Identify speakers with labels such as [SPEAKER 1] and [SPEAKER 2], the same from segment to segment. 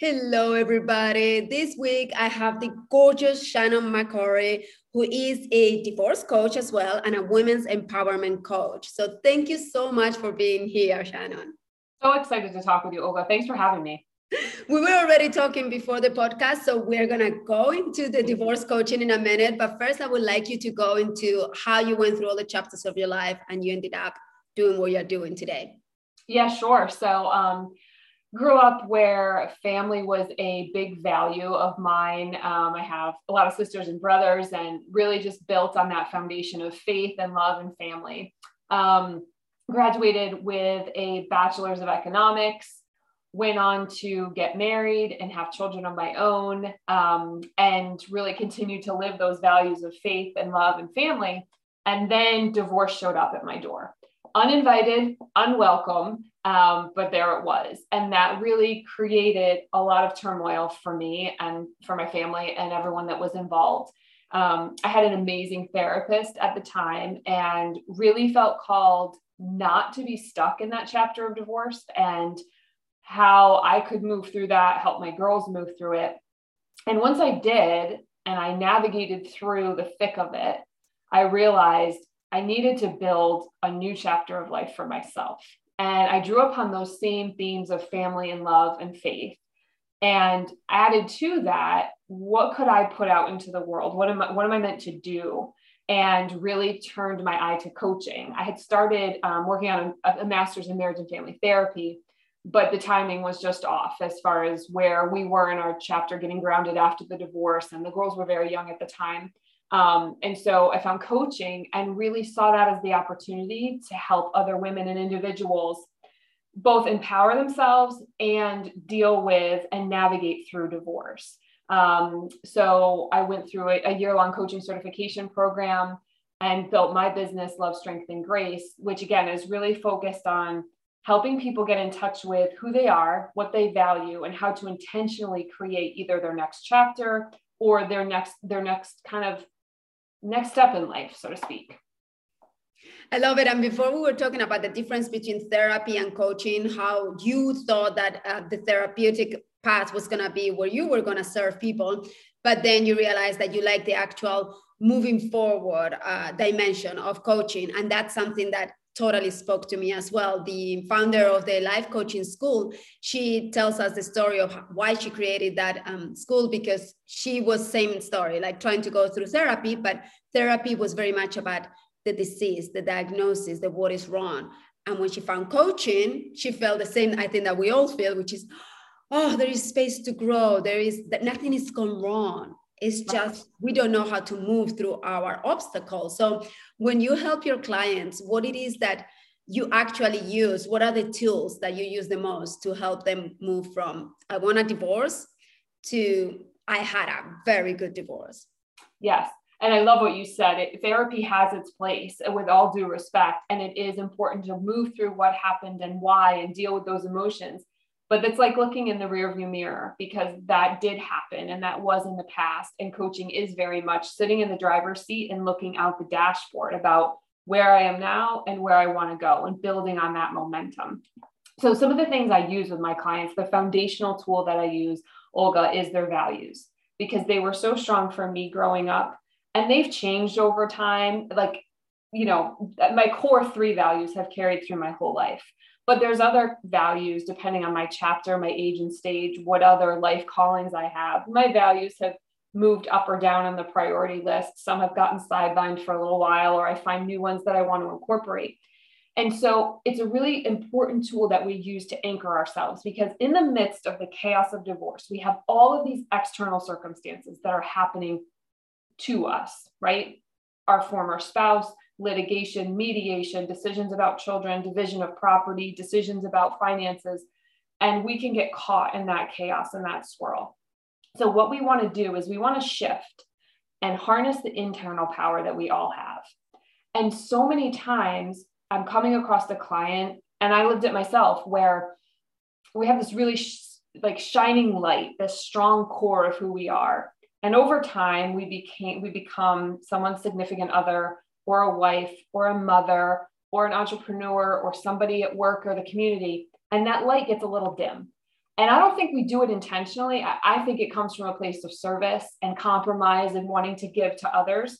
[SPEAKER 1] Hello, everybody. This week I have the gorgeous Shannon McCurry, who is a divorce coach as well and a women's empowerment coach. So, thank you so much for being here, Shannon.
[SPEAKER 2] So excited to talk with you, Olga. Thanks for having me.
[SPEAKER 1] We were already talking before the podcast, so we're going to go into the divorce coaching in a minute. But first, I would like you to go into how you went through all the chapters of your life and you ended up doing what you're doing today.
[SPEAKER 2] Yeah, sure. So, um, grew up where family was a big value of mine. Um, I have a lot of sisters and brothers, and really just built on that foundation of faith and love and family. Um, graduated with a bachelor's of economics, went on to get married and have children of my own, um, and really continued to live those values of faith and love and family. And then divorce showed up at my door uninvited, unwelcome, um, but there it was. And that really created a lot of turmoil for me and for my family and everyone that was involved. Um, I had an amazing therapist at the time and really felt called not to be stuck in that chapter of divorce and how I could move through that, help my girls move through it. And once I did, and I navigated through the thick of it, I realized I needed to build a new chapter of life for myself. And I drew upon those same themes of family and love and faith. And added to that, what could I put out into the world? What am I, what am I meant to do? And really turned my eye to coaching. I had started um, working on a, a master's in marriage and family therapy, but the timing was just off as far as where we were in our chapter getting grounded after the divorce. And the girls were very young at the time. Um, and so I found coaching and really saw that as the opportunity to help other women and individuals both empower themselves and deal with and navigate through divorce. Um, so I went through a, a year long coaching certification program and built my business, Love, Strength, and Grace, which again is really focused on helping people get in touch with who they are, what they value, and how to intentionally create either their next chapter or their next their next kind of next step in life, so to speak.
[SPEAKER 1] I love it. And before we were talking about the difference between therapy and coaching, how you thought that uh, the therapeutic path was going to be where you were going to serve people, but then you realized that you like the actual moving forward uh, dimension of coaching. And that's something that totally spoke to me as well. The founder of the life coaching school, she tells us the story of why she created that um, school because she was same story, like trying to go through therapy, but therapy was very much about the disease, the diagnosis, the what is wrong. And when she found coaching, she felt the same, I think that we all feel, which is, oh, there is space to grow. There is that nothing is gone wrong. It's just we don't know how to move through our obstacles. So when you help your clients, what it is that you actually use, what are the tools that you use the most to help them move from I want a divorce to I had a very good divorce.
[SPEAKER 2] Yes. And I love what you said. It, therapy has its place with all due respect. And it is important to move through what happened and why and deal with those emotions but it's like looking in the rearview mirror because that did happen and that was in the past. And coaching is very much sitting in the driver's seat and looking out the dashboard about where i am now and where i want to go and building on that momentum. So some of the things i use with my clients the foundational tool that i use olga is their values because they were so strong for me growing up and they've changed over time. Like you know my core three values have carried through my whole life but there's other values depending on my chapter my age and stage what other life callings i have. My values have moved up or down on the priority list. Some have gotten sidelined for a little while or i find new ones that i want to incorporate. And so it's a really important tool that we use to anchor ourselves because in the midst of the chaos of divorce we have all of these external circumstances that are happening to us right? Our former spouse litigation, mediation, decisions about children, division of property, decisions about finances. and we can get caught in that chaos and that swirl. So, what we want to do is we want to shift and harness the internal power that we all have. And so many times I'm coming across the client, and I lived it myself, where we have this really sh- like shining light, this strong core of who we are. And over time, we became we become someone's significant other, or a wife, or a mother, or an entrepreneur, or somebody at work or the community, and that light gets a little dim. And I don't think we do it intentionally. I, I think it comes from a place of service and compromise and wanting to give to others.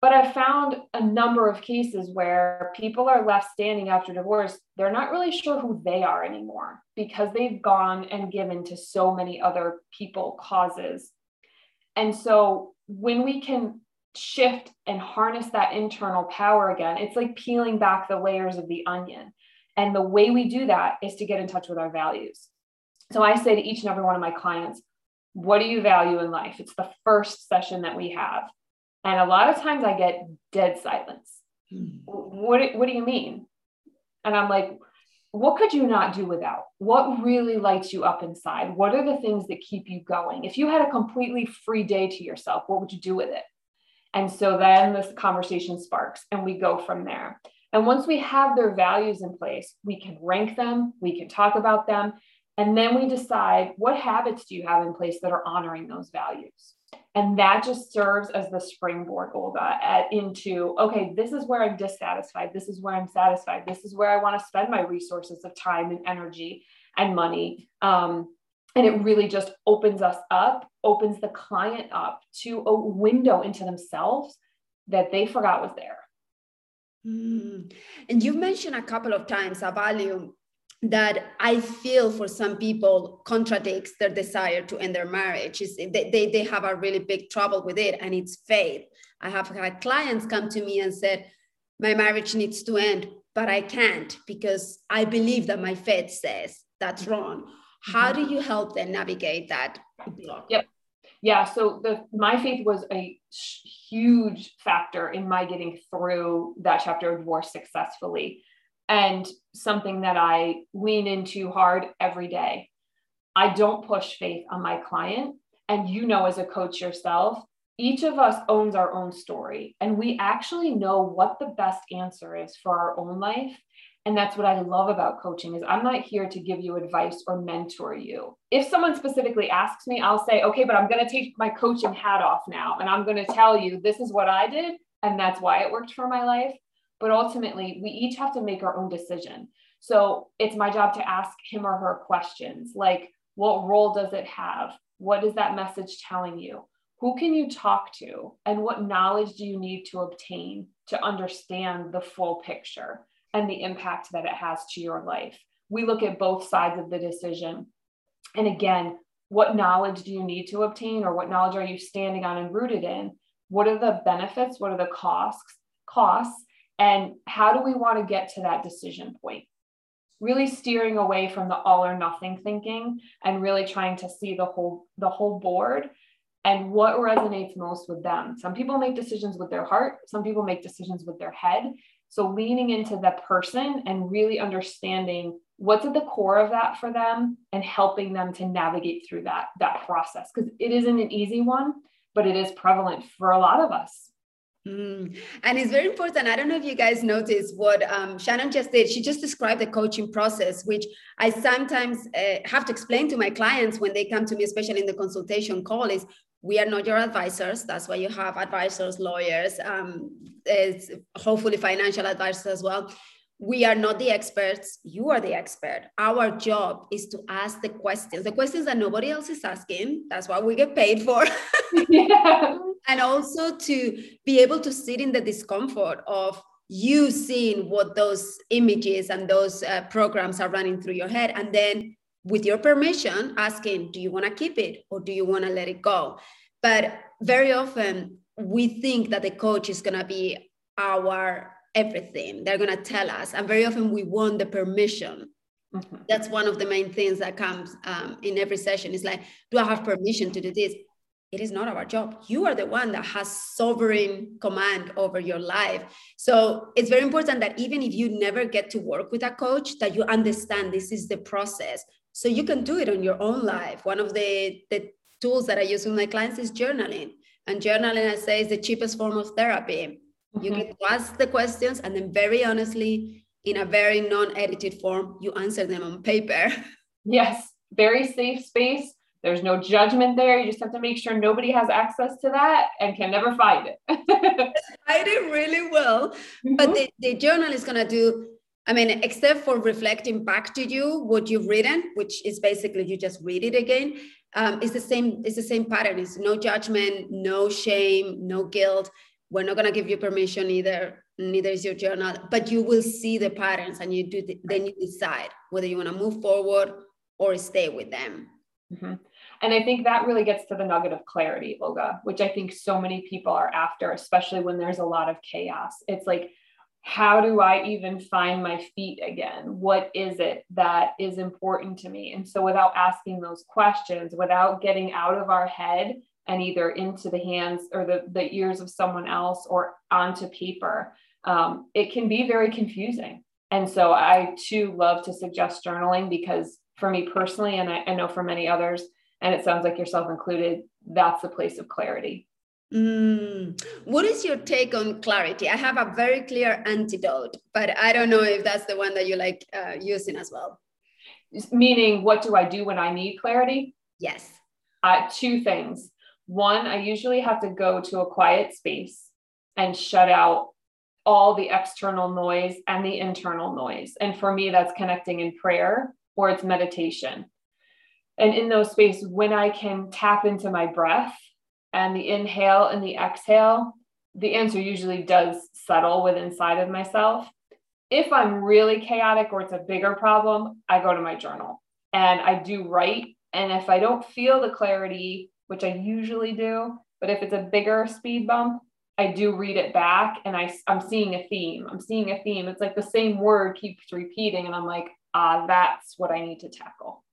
[SPEAKER 2] But I found a number of cases where people are left standing after divorce. They're not really sure who they are anymore because they've gone and given to so many other people, causes. And so when we can shift and harness that internal power again, it's like peeling back the layers of the onion. And the way we do that is to get in touch with our values. So I say to each and every one of my clients, what do you value in life? It's the first session that we have. And a lot of times I get dead silence. Hmm. What, what do you mean? And I'm like, what could you not do without? What really lights you up inside? What are the things that keep you going? If you had a completely free day to yourself, what would you do with it? And so then this conversation sparks and we go from there. And once we have their values in place, we can rank them, we can talk about them, and then we decide what habits do you have in place that are honoring those values? And that just serves as the springboard, Olga, at, into okay, this is where I'm dissatisfied. This is where I'm satisfied. This is where I want to spend my resources of time and energy and money. Um, and it really just opens us up, opens the client up to a window into themselves that they forgot was there.
[SPEAKER 1] Mm. And you mentioned a couple of times a value that I feel for some people contradicts their desire to end their marriage. They, they, they have a really big trouble with it, and it's faith. I have had clients come to me and said, My marriage needs to end, but I can't because I believe that my faith says that's wrong. How mm-hmm. do you help them navigate that block?
[SPEAKER 2] Yep. Yeah. So the my faith was a huge factor in my getting through that chapter of divorce successfully and something that I lean into hard every day. I don't push faith on my client. And you know, as a coach yourself, each of us owns our own story and we actually know what the best answer is for our own life. And that's what I love about coaching is I'm not here to give you advice or mentor you. If someone specifically asks me, I'll say, okay, but I'm going to take my coaching hat off now and I'm going to tell you this is what I did and that's why it worked for my life but ultimately we each have to make our own decision. So it's my job to ask him or her questions like, what role does it have? What is that message telling you? Who can you talk to? And what knowledge do you need to obtain to understand the full picture and the impact that it has to your life? We look at both sides of the decision. And again, what knowledge do you need to obtain or what knowledge are you standing on and rooted in? What are the benefits? What are the costs? Costs and how do we want to get to that decision point? Really steering away from the all or nothing thinking and really trying to see the whole the whole board and what resonates most with them. Some people make decisions with their heart, some people make decisions with their head. So leaning into the person and really understanding what's at the core of that for them and helping them to navigate through that that process because it isn't an easy one, but it is prevalent for a lot of us.
[SPEAKER 1] Mm. And it's very important. I don't know if you guys noticed what um, Shannon just did. She just described the coaching process, which I sometimes uh, have to explain to my clients when they come to me, especially in the consultation call, is we are not your advisors. That's why you have advisors, lawyers, um, hopefully financial advisors as well. We are not the experts. You are the expert. Our job is to ask the questions, the questions that nobody else is asking. That's what we get paid for. yeah and also to be able to sit in the discomfort of you seeing what those images and those uh, programs are running through your head and then with your permission asking do you want to keep it or do you want to let it go? But very often we think that the coach is going to be our everything. They're going to tell us and very often we want the permission. Mm-hmm. that's one of the main things that comes um, in every session. Is like do i have permission to do this it is not our job. You are the one that has sovereign command over your life. So it's very important that even if you never get to work with a coach, that you understand this is the process. So you can do it on your own life. One of the, the tools that I use with my clients is journaling. And journaling, I say, is the cheapest form of therapy. Mm-hmm. You get to ask the questions and then very honestly, in a very non-edited form, you answer them on paper.
[SPEAKER 2] Yes, very safe space there's no judgment there. You just have to make sure nobody has access to that and can never find it.
[SPEAKER 1] I did really well. Mm-hmm. But the, the journal is going to do, I mean, except for reflecting back to you what you've written, which is basically you just read it again. Um, it's the same, it's the same pattern. It's no judgment, no shame, no guilt. We're not going to give you permission either. Neither is your journal, but you will see the patterns and you do, the, then you decide whether you want to move forward or stay with them.
[SPEAKER 2] Mm-hmm. And I think that really gets to the nugget of clarity, Olga, which I think so many people are after, especially when there's a lot of chaos. It's like, how do I even find my feet again? What is it that is important to me? And so, without asking those questions, without getting out of our head and either into the hands or the, the ears of someone else or onto paper, um, it can be very confusing. And so, I too love to suggest journaling because for me personally, and I, I know for many others, and it sounds like yourself included, that's the place of clarity.
[SPEAKER 1] Mm. What is your take on clarity? I have a very clear antidote, but I don't know if that's the one that you like uh, using as well.
[SPEAKER 2] Meaning, what do I do when I need clarity?
[SPEAKER 1] Yes.
[SPEAKER 2] Uh, two things. One, I usually have to go to a quiet space and shut out all the external noise and the internal noise. And for me, that's connecting in prayer or it's meditation and in those spaces when i can tap into my breath and the inhale and the exhale the answer usually does settle with inside of myself. If i'm really chaotic or it's a bigger problem i go to my journal and i do write. And if i don't feel the clarity which i usually do but if it's a bigger speed bump i do read it back and I, i'm seeing a theme. I'm seeing a theme. It's like the same word keeps repeating and i'm like ah that's what i need to tackle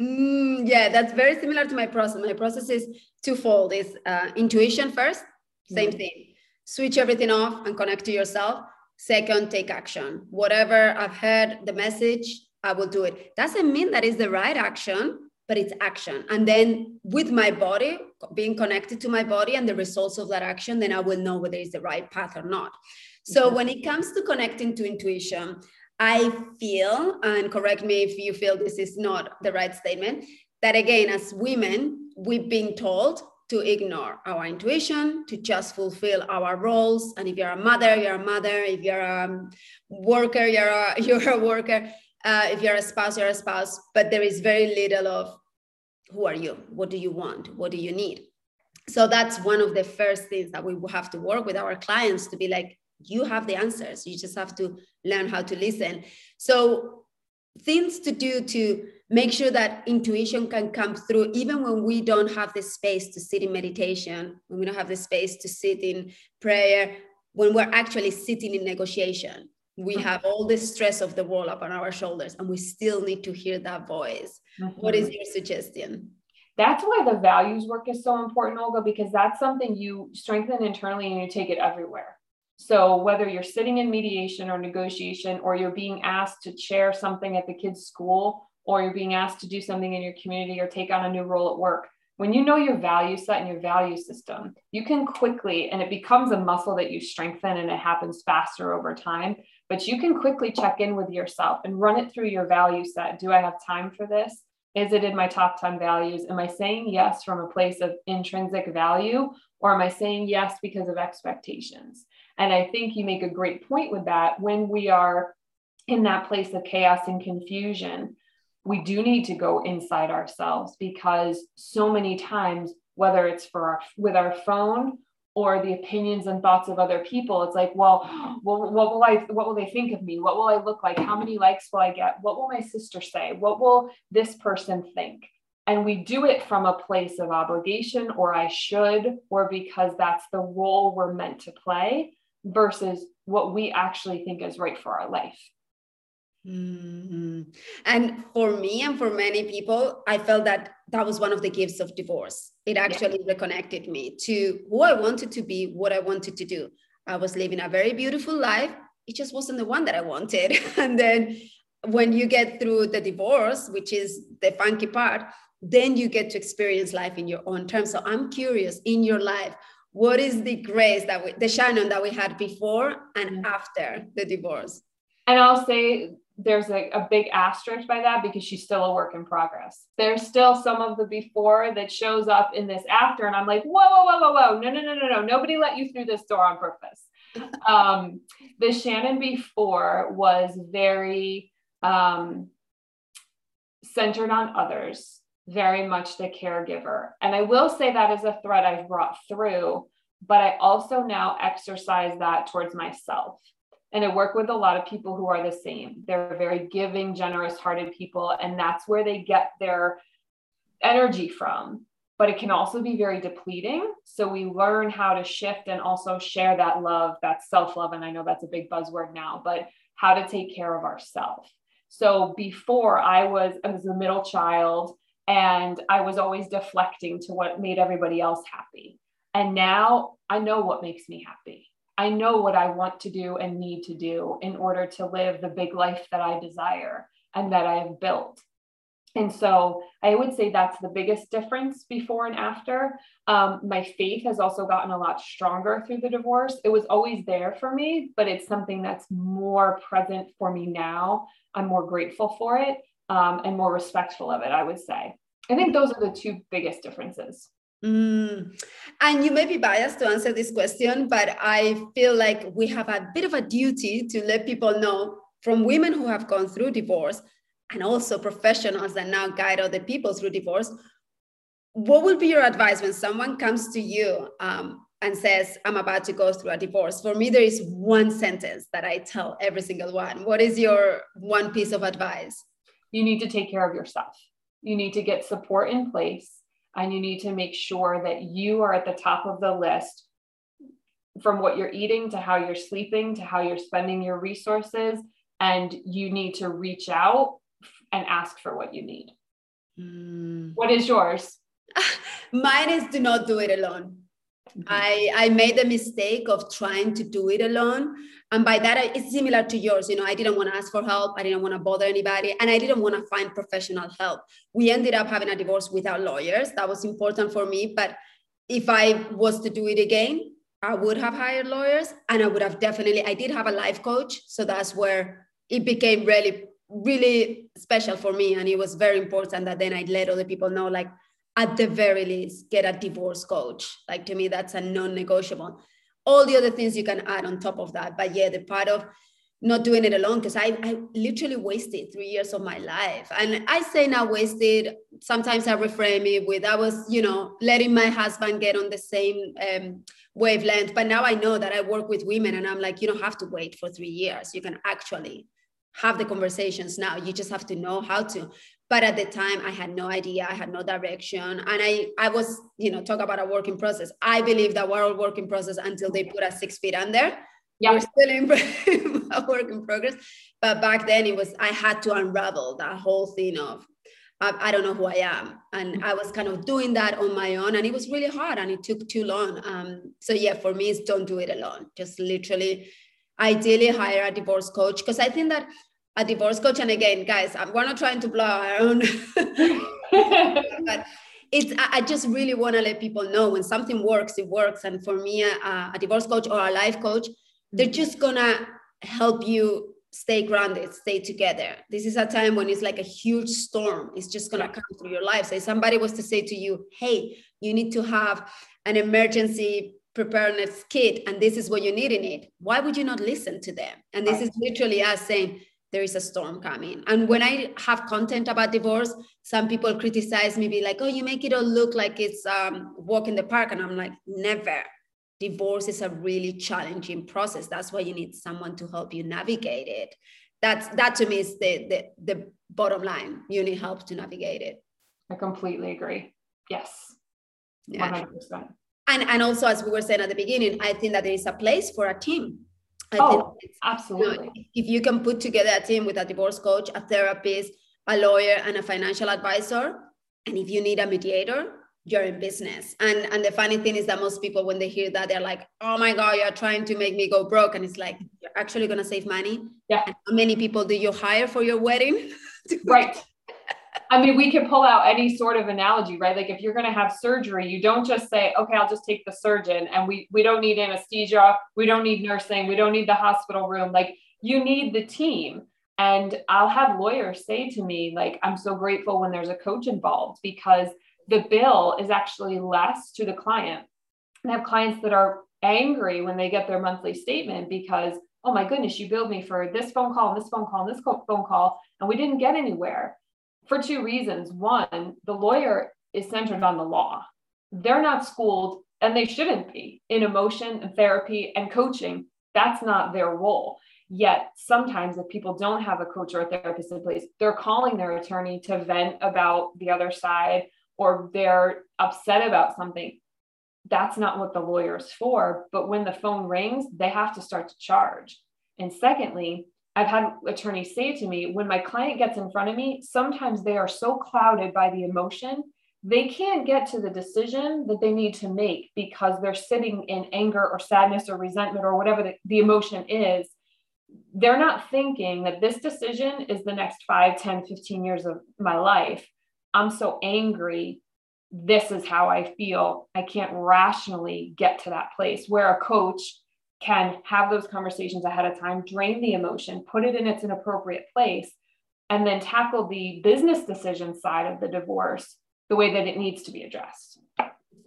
[SPEAKER 1] Mm, yeah, that's very similar to my process. My process is twofold: is uh, intuition first, same mm-hmm. thing. Switch everything off and connect to yourself. Second, take action. Whatever I've heard the message, I will do it. Doesn't mean that is the right action, but it's action. And then with my body, being connected to my body and the results of that action, then I will know whether it's the right path or not. So mm-hmm. when it comes to connecting to intuition, I feel, and correct me if you feel this is not the right statement, that again, as women, we've been told to ignore our intuition, to just fulfill our roles. And if you're a mother, you're a mother. If you're a worker, you're a, you're a worker. Uh, if you're a spouse, you're a spouse. But there is very little of who are you? What do you want? What do you need? So that's one of the first things that we have to work with our clients to be like, you have the answers. You just have to learn how to listen. So things to do to make sure that intuition can come through even when we don't have the space to sit in meditation when we don't have the space to sit in prayer when we're actually sitting in negotiation. We mm-hmm. have all the stress of the world up on our shoulders and we still need to hear that voice. Mm-hmm. what is your suggestion?
[SPEAKER 2] That's why the values work is so important olga because that's something you strengthen internally and you take it everywhere so, whether you're sitting in mediation or negotiation, or you're being asked to chair something at the kids' school, or you're being asked to do something in your community or take on a new role at work, when you know your value set and your value system, you can quickly, and it becomes a muscle that you strengthen and it happens faster over time, but you can quickly check in with yourself and run it through your value set. Do I have time for this? Is it in my top 10 values? Am I saying yes from a place of intrinsic value, or am I saying yes because of expectations? And I think you make a great point with that. When we are in that place of chaos and confusion, we do need to go inside ourselves because so many times, whether it's for our, with our phone or the opinions and thoughts of other people, it's like, well, well, what will I, what will they think of me? What will I look like? How many likes will I get? What will my sister say? What will this person think? And we do it from a place of obligation or I should, or because that's the role we're meant to play versus what we actually think is right for our life.
[SPEAKER 1] Mm-hmm. And for me and for many people, I felt that that was one of the gifts of divorce. It actually yeah. reconnected me to who I wanted to be, what I wanted to do. I was living a very beautiful life. It just wasn't the one that I wanted. and then when you get through the divorce, which is the funky part, then you get to experience life in your own terms. So I'm curious in your life, what is the grace that we, the Shannon that we had before and after the divorce?
[SPEAKER 2] And I'll say there's a, a big asterisk by that because she's still a work in progress. There's still some of the before that shows up in this after. And I'm like, whoa, whoa, whoa, whoa, whoa. No, no, no, no, no. Nobody let you through this door on purpose. um, the Shannon before was very um, centered on others, very much the caregiver. And I will say that is a thread I've brought through, but I also now exercise that towards myself and I work with a lot of people who are the same. They're very giving, generous hearted people, and that's where they get their energy from. But it can also be very depleting. So we learn how to shift and also share that love, that self love. And I know that's a big buzzword now, but how to take care of ourselves. So before I was, I was a middle child and I was always deflecting to what made everybody else happy. And now I know what makes me happy. I know what I want to do and need to do in order to live the big life that I desire and that I have built. And so I would say that's the biggest difference before and after. Um, my faith has also gotten a lot stronger through the divorce. It was always there for me, but it's something that's more present for me now. I'm more grateful for it um, and more respectful of it, I would say. I think those are the two biggest differences.
[SPEAKER 1] Mm. And you may be biased to answer this question, but I feel like we have a bit of a duty to let people know from women who have gone through divorce and also professionals that now guide other people through divorce. What would be your advice when someone comes to you um, and says, I'm about to go through a divorce? For me, there is one sentence that I tell every single one. What is your one piece of advice?
[SPEAKER 2] You need to take care of yourself. You need to get support in place and you need to make sure that you are at the top of the list from what you're eating to how you're sleeping to how you're spending your resources and you need to reach out and ask for what you need mm. what is yours
[SPEAKER 1] mine is do not do it alone. I i made the mistake of trying to do it alone. And by that it's similar to yours you know i didn't want to ask for help i didn't want to bother anybody and i didn't want to find professional help. We ended up having a divorce without lawyers that was important for me but if i was to do it again i would have hired lawyers and i would have definitely i did have a life coach so that's where it became really really special for me and it was very important that then i let other people know like at the very least get a divorce coach like to me that's a non-negotiable all the other things you can add on top of that. But yeah, the part of not doing it alone, because I, I literally wasted three years of my life. And I say now wasted, sometimes I reframe it with I was, you know, letting my husband get on the same um, wavelength. But now I know that I work with women and I'm like, you don't have to wait for three years. You can actually have the conversations now. You just have to know how to but at the time i had no idea. I had no direction. And i i was you know talk about a working process. I believe that we're all work in process until they put us six feet under. Yeah. we're still in a work in progress. But back then it was i had to unravel that whole thing of I, I don't know who i am. And i was kind of doing that on my own. And it was really hard. And it took too long. Um, so yeah for me it's don't do it alone. Just literally ideally hire a divorce coach. Because i think that a divorce coach. And again, guys, we're not trying to blow our own. but it's I just really want to let people know when something works, it works. And for me, a, a divorce coach or a life coach, they're just gonna help you stay grounded, stay together. This is a time when it's like a huge storm. It's just gonna come through your life. So if somebody was to say to you, "Hey, you need to have an emergency preparedness kit, and this is what you need in it," why would you not listen to them? And this is literally us saying, there is a storm coming. And when I have content about divorce, some people criticize me, be like, oh, you make it all look like it's um, walk in the park. And I'm like, never. Divorce is a really challenging process. That's why you need someone to help you navigate it. That's that to me is the the, the bottom line. You need help to navigate it.
[SPEAKER 2] I completely agree. Yes. Yeah. 100%.
[SPEAKER 1] And, and also, as we were saying at the beginning, I think that there is a place for a team
[SPEAKER 2] I oh, absolutely.
[SPEAKER 1] You know, if you can put together a team with a divorce coach, a therapist, a lawyer, and a financial advisor, and if you need a mediator, you're in business. And and the funny thing is that most people, when they hear that, they're like, "Oh my God, you're trying to make me go broke," and it's like you're actually gonna save money.
[SPEAKER 2] Yeah.
[SPEAKER 1] And how many people do you hire for your wedding?
[SPEAKER 2] right. I mean, we can pull out any sort of analogy, right? Like if you're going to have surgery, you don't just say, "Okay, I'll just take the surgeon," and we we don't need anesthesia, we don't need nursing, we don't need the hospital room. Like you need the team. And I'll have lawyers say to me, like, "I'm so grateful when there's a coach involved because the bill is actually less to the client." I have clients that are angry when they get their monthly statement because, "Oh my goodness, you billed me for this phone call, and this phone call, and this phone call, and we didn't get anywhere." For two reasons. One, the lawyer is centered on the law. They're not schooled, and they shouldn't be, in emotion and therapy and coaching. That's not their role. Yet sometimes, if people don't have a coach or a therapist in place, they're calling their attorney to vent about the other side or they're upset about something. That's not what the lawyer's for. But when the phone rings, they have to start to charge. And secondly, I've had attorneys say to me, when my client gets in front of me, sometimes they are so clouded by the emotion, they can't get to the decision that they need to make because they're sitting in anger or sadness or resentment or whatever the, the emotion is. They're not thinking that this decision is the next 5, 10, 15 years of my life. I'm so angry. This is how I feel. I can't rationally get to that place where a coach can have those conversations ahead of time, drain the emotion, put it in its appropriate place, and then tackle the business decision side of the divorce the way that it needs to be addressed.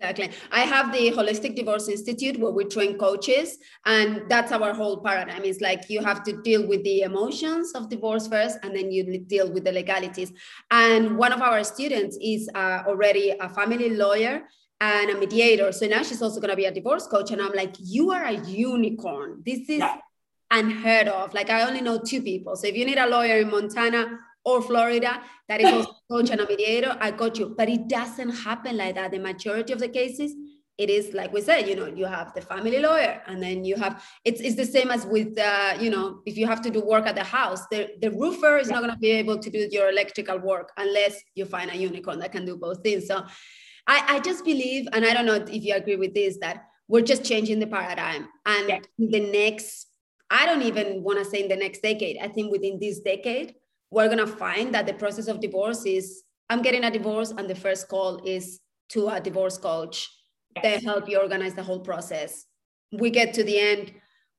[SPEAKER 1] Exactly. I have the Holistic Divorce Institute where we train coaches, and that's our whole paradigm. It's like you have to deal with the emotions of divorce first, and then you deal with the legalities. And one of our students is uh, already a family lawyer and a mediator. So now she's also going to be a divorce coach. And I'm like, you are a unicorn. This is yeah. unheard of. Like, I only know two people. So if you need a lawyer in Montana or Florida that is also a coach and a mediator, I got you. But it doesn't happen like that. The majority of the cases, it is like we said, you know, you have the family lawyer, and then you have it's, it's the same as with uh, you know, if you have to do work at the house, the, the roofer is not going to be able to do your electrical work unless you find a unicorn that can do both things. So I, I just believe, and I don't know if you agree with this, that we're just changing the paradigm. And yeah. the next, I don't even want to say in the next decade, I think within this decade, we're going to find that the process of divorce is I'm getting a divorce, and the first call is to a divorce coach. Yes. They help you organize the whole process. We get to the end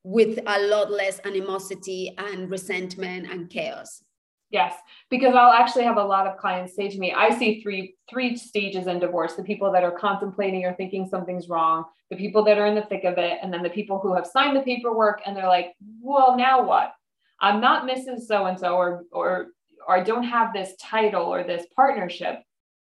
[SPEAKER 1] with a lot less animosity and resentment and chaos.
[SPEAKER 2] Yes, because I'll actually have a lot of clients say to me, I see three three stages in divorce, the people that are contemplating or thinking something's wrong, the people that are in the thick of it, and then the people who have signed the paperwork and they're like, "Well, now what? I'm not Mrs. so and so or or or I don't have this title or this partnership.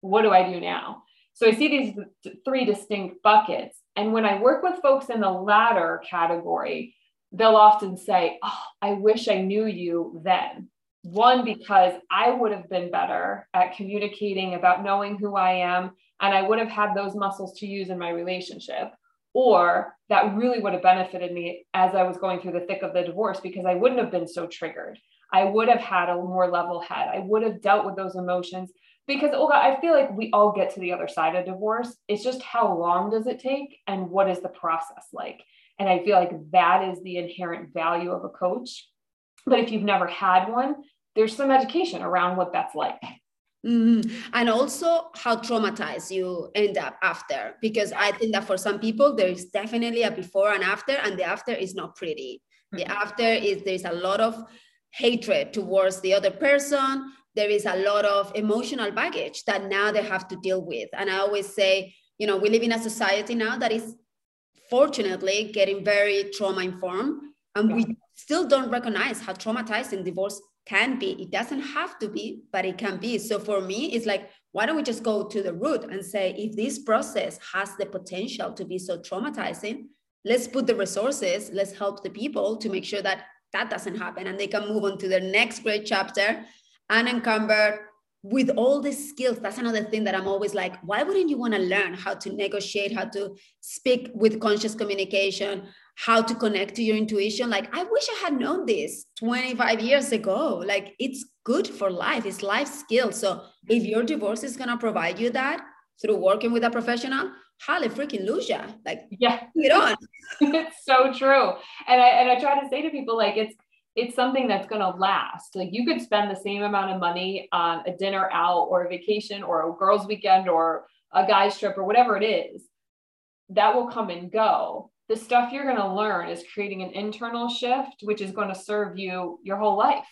[SPEAKER 2] What do I do now?" So I see these three distinct buckets. And when I work with folks in the latter category, they'll often say, "Oh, I wish I knew you then." One, because I would have been better at communicating about knowing who I am, and I would have had those muscles to use in my relationship. Or that really would have benefited me as I was going through the thick of the divorce because I wouldn't have been so triggered. I would have had a more level head. I would have dealt with those emotions because Olga, I feel like we all get to the other side of divorce. It's just how long does it take and what is the process like? And I feel like that is the inherent value of a coach but if you've never had one, there's some education around what that's like.
[SPEAKER 1] Mm-hmm. And also how traumatized you end up after, because I think that for some people, there is definitely a before and after, and the after is not pretty. Mm-hmm. The after is there's a lot of hatred towards the other person. There is a lot of emotional baggage that now they have to deal with. And I always say, you know, we live in a society now that is fortunately getting very trauma informed. And yeah. we still don't recognize how traumatizing divorce can be. It doesn't have to be, but it can be. So for me, it's like, why don't we just go to the root and say, if this process has the potential to be so traumatizing, let's put the resources, let's help the people to make sure that that doesn't happen and they can move on to their next great chapter unencumbered with all the skills that's another thing that i'm always like why wouldn't you want to learn how to negotiate how to speak with conscious communication how to connect to your intuition. Like, I wish I had known this 25 years ago. Like, it's good for life, it's life skill. So, if your divorce is going to provide you that through working with a professional, Holly freaking Lucia. Like,
[SPEAKER 2] yeah,
[SPEAKER 1] get on.
[SPEAKER 2] it's so true. And I and I try to say to people, like, it's it's something that's going to last. Like you could spend the same amount of money on a dinner out or a vacation or a girls' weekend or a guy's trip or whatever it is. That will come and go. The stuff you're going to learn is creating an internal shift, which is going to serve you your whole life.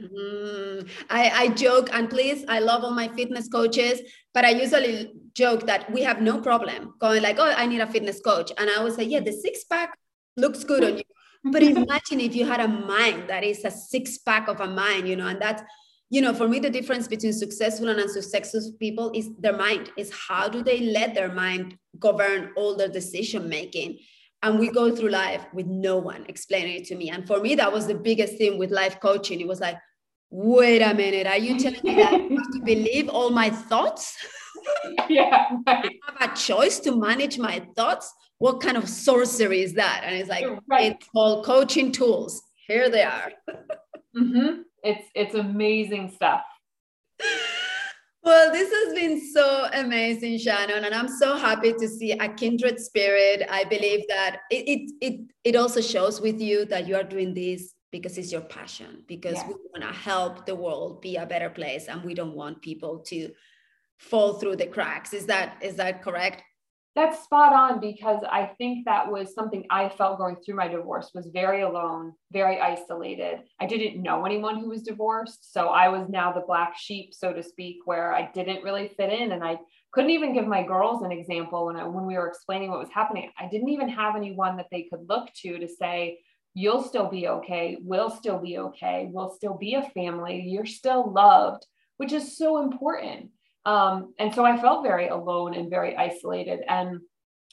[SPEAKER 1] Mm, I, I joke, and please, I love all my fitness coaches, but I usually joke that we have no problem going like, oh, I need a fitness coach. And I always say, yeah, the six pack looks good on you but imagine if you had a mind that is a six pack of a mind, you know, and that's, you know, for me, the difference between successful and unsuccessful people is their mind, is how do they let their mind govern all their decision making? And we go through life with no one explaining it to me. And for me, that was the biggest thing with life coaching. It was like, wait a minute, are you telling me that I have to believe all my thoughts?
[SPEAKER 2] Yeah.
[SPEAKER 1] Right. I have a choice to manage my thoughts what kind of sorcery is that? And it's like, right. it's called coaching tools. Here they are.
[SPEAKER 2] mm-hmm. It's it's amazing stuff.
[SPEAKER 1] Well, this has been so amazing, Shannon, and I'm so happy to see a kindred spirit. I believe that it it it, it also shows with you that you are doing this because it's your passion, because yeah. we want to help the world be a better place, and we don't want people to fall through the cracks. Is that is that correct?
[SPEAKER 2] That's spot on because I think that was something I felt going through my divorce was very alone, very isolated. I didn't know anyone who was divorced, so I was now the black sheep so to speak where I didn't really fit in and I couldn't even give my girls an example when I, when we were explaining what was happening. I didn't even have anyone that they could look to to say you'll still be okay, we'll still be okay, we'll still be a family, you're still loved, which is so important um, and so I felt very alone and very isolated. And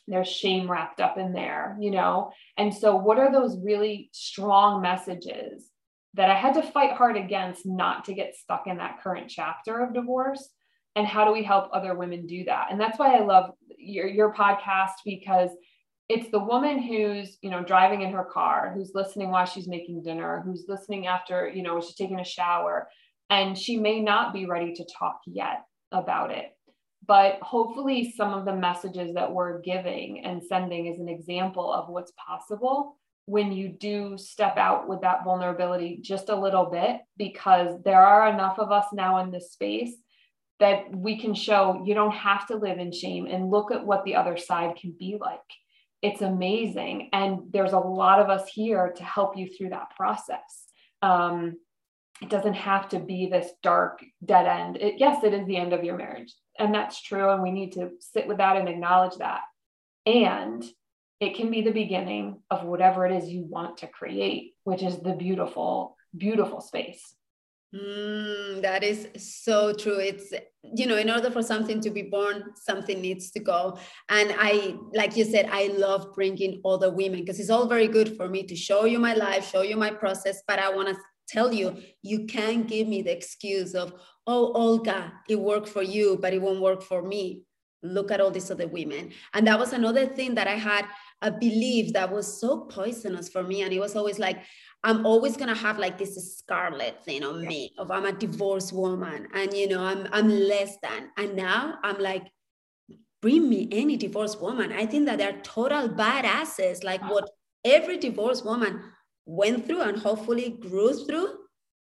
[SPEAKER 2] there's shame wrapped up in there, you know? And so, what are those really strong messages that I had to fight hard against not to get stuck in that current chapter of divorce? And how do we help other women do that? And that's why I love your, your podcast because it's the woman who's you know driving in her car who's listening while she's making dinner who's listening after you know she's taking a shower and she may not be ready to talk yet about it. But hopefully, some of the messages that we're giving and sending is an example of what's possible when you do step out with that vulnerability just a little bit, because there are enough of us now in this space that we can show you don't have to live in shame and look at what the other side can be like. It's amazing. And there's a lot of us here to help you through that process. Um, it doesn't have to be this dark dead end. It, yes, it is the end of your marriage. And that's true. And we need to sit with that and acknowledge that. And it can be the beginning of whatever it is you want to create, which is the beautiful, beautiful space.
[SPEAKER 1] Mm, that is so true. It's, you know, in order for something to be born, something needs to go. And I, like you said, I love bringing other women because it's all very good for me to show you my life, show you my process, but I want to tell you, you can't give me the excuse of, oh, Olga, it worked for you, but it won't work for me. Look at all these other women. And that was another thing that I had a belief that was so poisonous for me. And it was always like, I'm always gonna have like this scarlet thing on me of I'm a divorced woman and you know I'm I'm less than. And now I'm like, bring me any divorced woman. I think that they're total badasses, like what every divorced woman went through and hopefully grew through,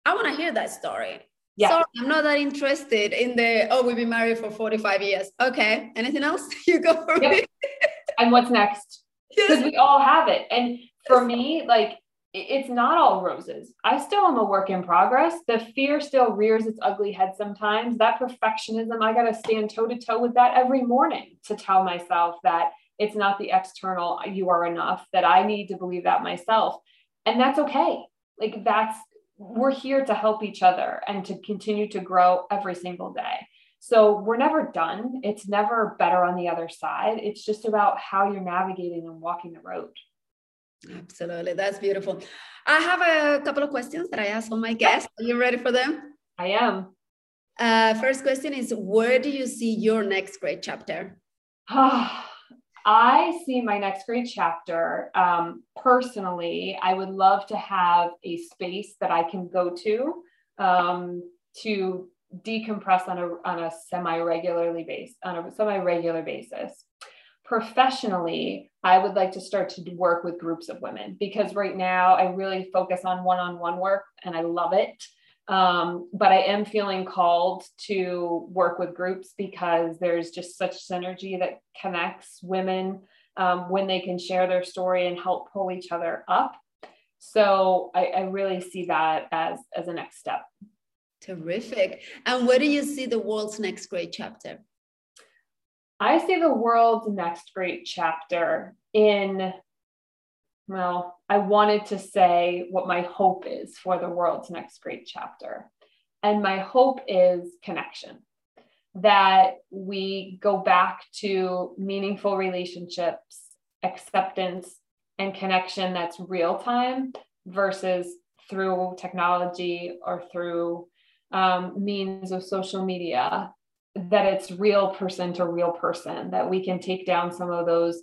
[SPEAKER 1] I want to hear that story. Yeah. Sorry, I'm not that interested in the, oh, we've been married for 45 years. Okay. Anything else? You go for yep.
[SPEAKER 2] and what's next? Because yes. we all have it. And for me, like, it's not all roses. I still am a work in progress. The fear still rears its ugly head sometimes. That perfectionism, I got to stand toe to toe with that every morning to tell myself that it's not the external, you are enough, that I need to believe that myself and that's okay. Like that's we're here to help each other and to continue to grow every single day. So we're never done. It's never better on the other side. It's just about how you're navigating and walking the road.
[SPEAKER 1] Absolutely. That's beautiful. I have a couple of questions that i ask all my guests. Are you ready for them?
[SPEAKER 2] I am.
[SPEAKER 1] Uh, first question is where do you see your next great chapter
[SPEAKER 2] I see my next great chapter. Um, personally, I would love to have a space that I can go to um, to decompress on a on a semi regularly base on a semi regular basis. Professionally, I would like to start to work with groups of women because right now I really focus on one on one work and I love it. Um, but I am feeling called to work with groups because there's just such synergy that connects women um, when they can share their story and help pull each other up. So I, I really see that as, as a next step.
[SPEAKER 1] Terrific. And where do you see the world's next great chapter?
[SPEAKER 2] I see the world's next great chapter in well, I wanted to say what my hope is for the world's next great chapter. And my hope is connection, that we go back to meaningful relationships, acceptance, and connection that's real time versus through technology or through um, means of social media, that it's real person to real person, that we can take down some of those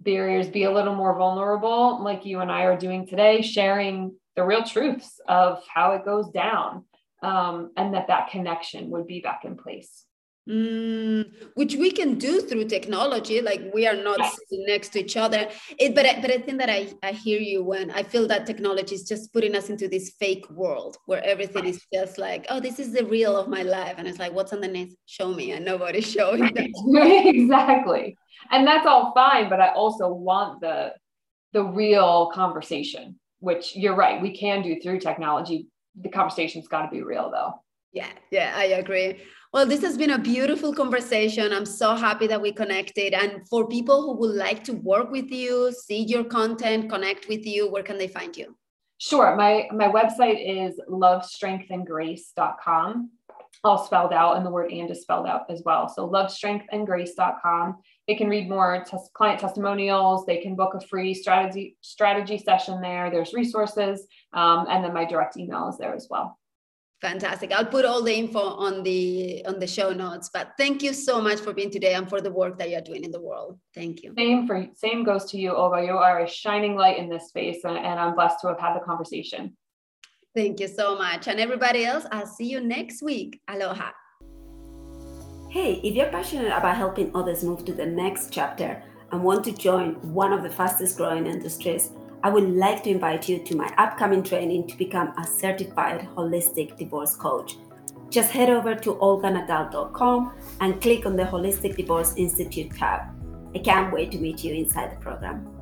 [SPEAKER 2] barriers, be a little more vulnerable, like you and I are doing today, sharing the real truths of how it goes down, um, and that that connection would be back in place.
[SPEAKER 1] Mm, which we can do through technology like we are not sitting next to each other. It, but, I, but i think that I, I hear you when i feel that technology is just putting us into this fake world where everything is just like oh this is the reel of my life. And it's like what's underneath? Show me. And nobody's showing that.
[SPEAKER 2] Exactly. And that's all fine but i also want the the real conversation which you're right we can do through technology. The conversation's got to be real though.
[SPEAKER 1] Yeah. Yeah i agree well, this has been a beautiful conversation. I'm so happy that we connected. And for people who would like to work with you, see your content, connect with you, where can they find you?
[SPEAKER 2] Sure. My my website is lovestrengthandgrace.com. All spelled out and the word and is spelled out as well. So lovestrengthandgrace.com. They can read more client testimonials. They can book a free strategy strategy session there. There's resources, um, and then my direct email is there as well.
[SPEAKER 1] Fantastic. I'll put all the info on the on the show notes. But thank you so much for being today and for the work that you're doing in the world. Thank you.
[SPEAKER 2] Same for same goes to you, Olga. You are a shining light in this space, and, and I'm blessed to have had the conversation.
[SPEAKER 1] Thank you so much. And everybody else, I'll see you next week. Aloha. Hey, if you're passionate about helping others move to the next chapter and want to join one of the fastest growing industries, I would like to invite you to my upcoming training to become a certified holistic divorce coach. Just head over to olganadal.com and click on the Holistic Divorce Institute tab. I can't wait to meet you inside the program.